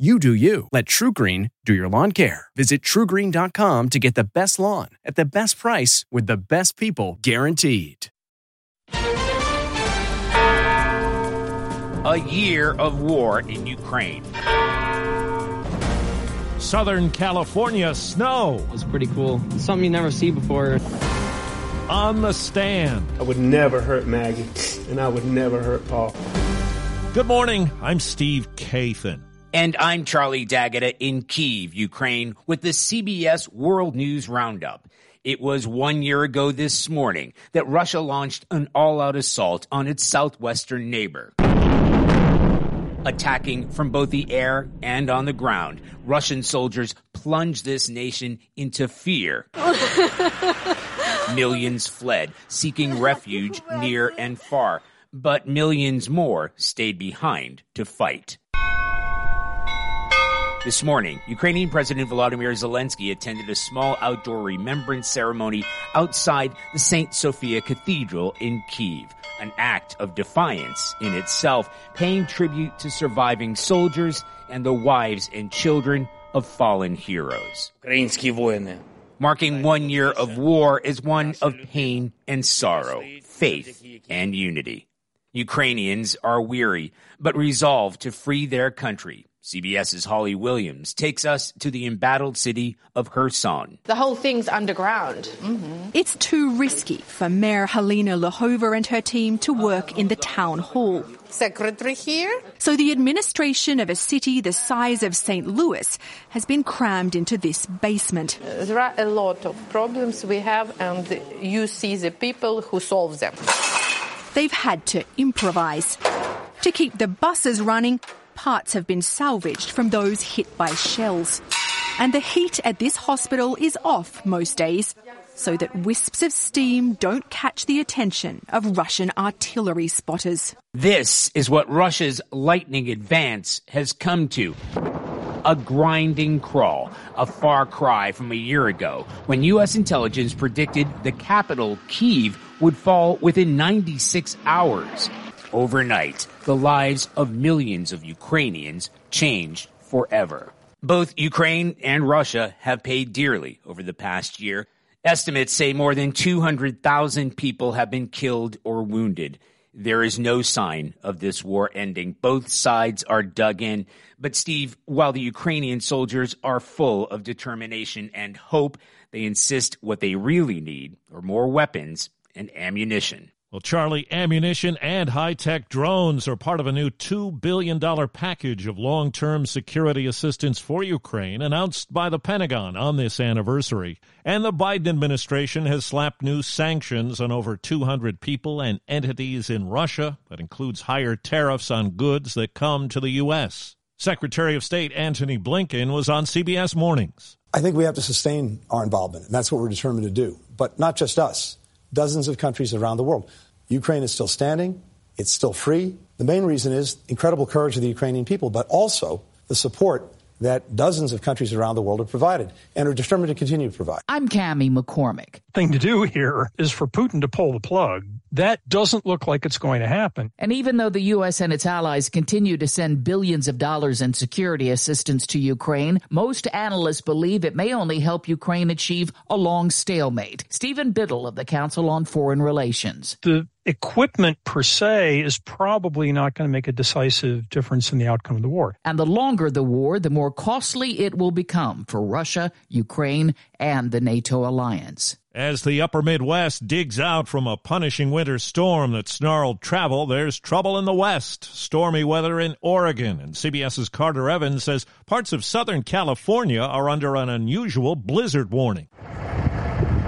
You do you. Let TruGreen do your lawn care. Visit trugreen.com to get the best lawn at the best price with the best people guaranteed. A year of war in Ukraine. Southern California snow It was pretty cool. Something you never see before. on the stand. I would never hurt Maggie, and I would never hurt Paul. Good morning. I'm Steve Kathan. And I'm Charlie D'Agata in Kiev, Ukraine, with the CBS World News Roundup. It was one year ago this morning that Russia launched an all-out assault on its southwestern neighbor. Attacking from both the air and on the ground, Russian soldiers plunged this nation into fear. Millions fled, seeking refuge near and far, but millions more stayed behind to fight. This morning, Ukrainian President Volodymyr Zelensky attended a small outdoor remembrance ceremony outside the St. Sophia Cathedral in Kiev, an act of defiance in itself, paying tribute to surviving soldiers and the wives and children of fallen heroes. Marking one year of war is one of pain and sorrow, faith and unity. Ukrainians are weary, but resolved to free their country CBS's Holly Williams takes us to the embattled city of Kherson. The whole thing's underground. Mm-hmm. It's too risky for Mayor Halyna Luhova and her team to work in the town hall. Secretary here? So the administration of a city the size of St. Louis has been crammed into this basement. Uh, there are a lot of problems we have, and you see the people who solve them. They've had to improvise. To keep the buses running, parts have been salvaged from those hit by shells. And the heat at this hospital is off most days, so that wisps of steam don't catch the attention of Russian artillery spotters. This is what Russia's lightning advance has come to. A grinding crawl, a far cry from a year ago when U.S. intelligence predicted the capital, Kiev, would fall within 96 hours. Overnight, the lives of millions of Ukrainians changed forever. Both Ukraine and Russia have paid dearly over the past year. Estimates say more than 200,000 people have been killed or wounded. There is no sign of this war ending. Both sides are dug in. But Steve, while the Ukrainian soldiers are full of determination and hope, they insist what they really need are more weapons and ammunition. Well, Charlie, ammunition and high tech drones are part of a new $2 billion package of long term security assistance for Ukraine announced by the Pentagon on this anniversary. And the Biden administration has slapped new sanctions on over 200 people and entities in Russia. That includes higher tariffs on goods that come to the U.S. Secretary of State Antony Blinken was on CBS Mornings. I think we have to sustain our involvement, and that's what we're determined to do. But not just us, dozens of countries around the world. Ukraine is still standing, it's still free. The main reason is incredible courage of the Ukrainian people, but also the support that dozens of countries around the world have provided and are determined to continue to provide. I'm Cami McCormick. thing to do here is for Putin to pull the plug. That doesn't look like it's going to happen. And even though the U.S. and its allies continue to send billions of dollars in security assistance to Ukraine, most analysts believe it may only help Ukraine achieve a long stalemate. Stephen Biddle of the Council on Foreign Relations. The equipment per se is probably not going to make a decisive difference in the outcome of the war. And the longer the war, the more costly it will become for Russia, Ukraine, and the NATO alliance. As the upper Midwest digs out from a punishing winter storm that snarled travel, there's trouble in the West. Stormy weather in Oregon. And CBS's Carter Evans says parts of Southern California are under an unusual blizzard warning.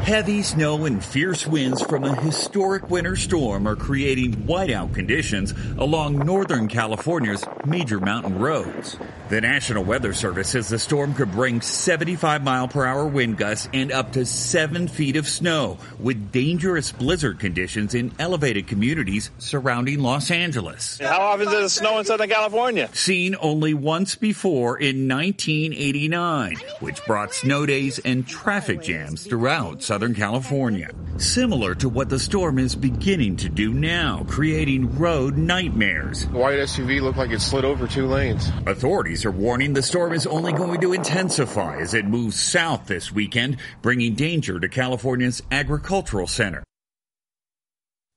Heavy snow and fierce winds from a historic winter storm are creating whiteout conditions along Northern California's major mountain roads. The National Weather Service says the storm could bring 75 mile per hour wind gusts and up to 7 feet of snow with dangerous blizzard conditions in elevated communities surrounding Los Angeles. How often does it snow in Southern California? Seen only once before in 1989, which brought snow days and traffic jams throughout Southern California. Similar to what the storm is beginning to do now, creating road nightmares. The white SUV looked like it slid over two lanes. Authorities are warning the storm is only going to intensify as it moves south this weekend, bringing danger to California's agricultural center.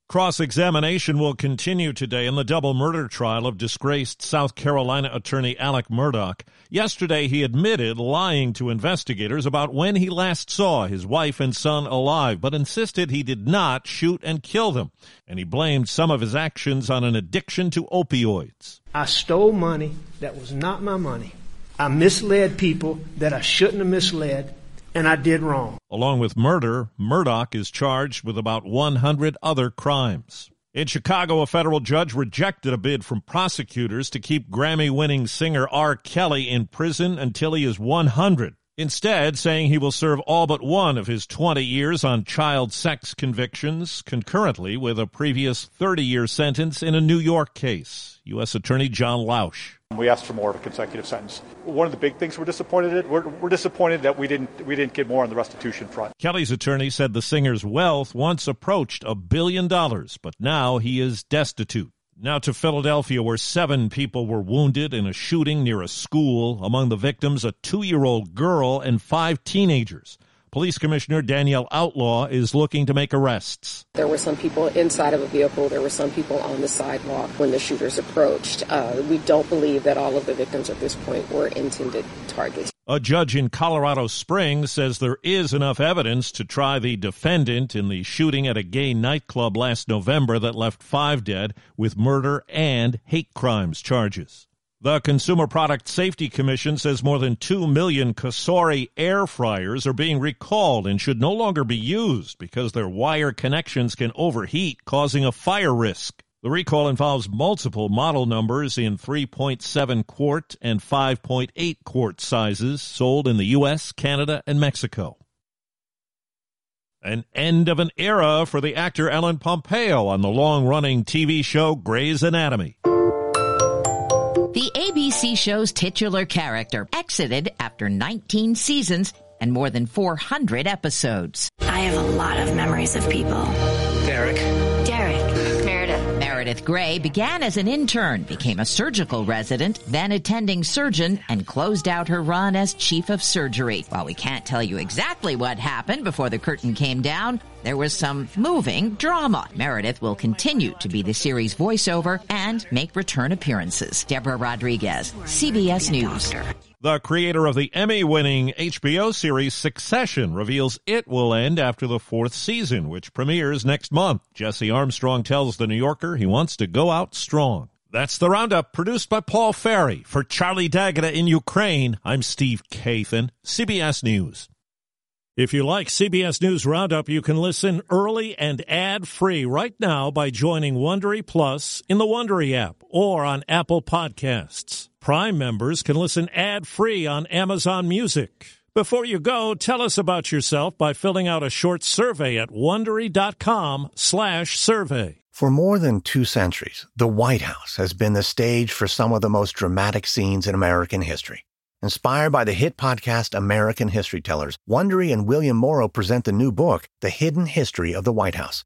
Cross examination will continue today in the double murder trial of disgraced South Carolina attorney Alex Murdaugh. Yesterday, he admitted lying to investigators about when he last saw his wife and son alive, but insisted he did not shoot and kill them. And he blamed some of his actions on an addiction to opioids. I stole money that was not my money. I misled people that I shouldn't have misled and I did wrong. Along with murder, Murdaugh is charged with about 100 other crimes. In Chicago, a federal judge rejected a bid from prosecutors to keep Grammy winning singer R. Kelly in prison until he is 100. Instead, saying he will serve all but one of his 20 years on child sex convictions, concurrently with a previous 30 year sentence in a New York case. U.S. Attorney John Lausch. We asked for more of a consecutive sentence. One of the big things we're disappointed in, we're, we're disappointed that we didn't we didn't get more on the restitution front. Kelly's attorney said the singer's wealth once approached a billion dollars, but now he is destitute. Now to Philadelphia, where seven people were wounded in a shooting near a school. Among the victims, a two year old girl and five teenagers. Police Commissioner Danielle Outlaw is looking to make arrests. There were some people inside of a vehicle. There were some people on the sidewalk when the shooters approached. Uh, we don't believe that all of the victims at this point were intended targets. A judge in Colorado Springs says there is enough evidence to try the defendant in the shooting at a gay nightclub last November that left five dead with murder and hate crimes charges. The Consumer Product Safety Commission says more than 2 million Cosori air fryers are being recalled and should no longer be used because their wire connections can overheat, causing a fire risk. The recall involves multiple model numbers in 3.7 quart and 5.8 quart sizes sold in the U.S., Canada, and Mexico. An end of an era for the actor Ellen Pompeo on the long running TV show Grey's Anatomy. The ABC show's titular character exited after 19 seasons and more than 400 episodes. I have a lot of memories of people. Derek. Derek. Meredith. Grey began as an intern, became a surgical resident, then attending surgeon, and closed out her run as chief of surgery. While we can't tell you exactly what happened before the curtain came down, there was some moving drama. Meredith will continue to be the series voiceover and make return appearances. Deborah Rodriguez, CBS News. The creator of the Emmy winning HBO series Succession reveals it will end after the fourth season, which premieres next month. Jesse Armstrong tells The New Yorker he wants to go out strong. That's the roundup produced by Paul Ferry. For Charlie D'Agata in Ukraine, I'm Steve Kathan, CBS News. If you like CBS News Roundup, you can listen early and ad-free right now by joining Wondery Plus in the Wondery app or on Apple Podcasts. Prime members can listen ad-free on Amazon Music. Before you go, tell us about yourself by filling out a short survey at wondery.com/survey. For more than 2 centuries, the White House has been the stage for some of the most dramatic scenes in American history. Inspired by the hit podcast American History Tellers, Wondery and William Morrow present the new book, The Hidden History of the White House.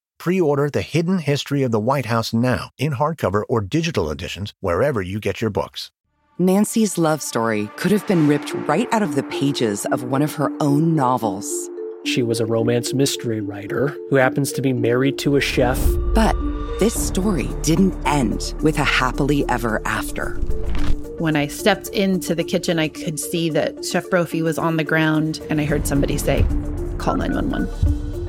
Pre order The Hidden History of the White House now in hardcover or digital editions wherever you get your books. Nancy's love story could have been ripped right out of the pages of one of her own novels. She was a romance mystery writer who happens to be married to a chef. But this story didn't end with a happily ever after. When I stepped into the kitchen, I could see that Chef Brophy was on the ground, and I heard somebody say, Call 911.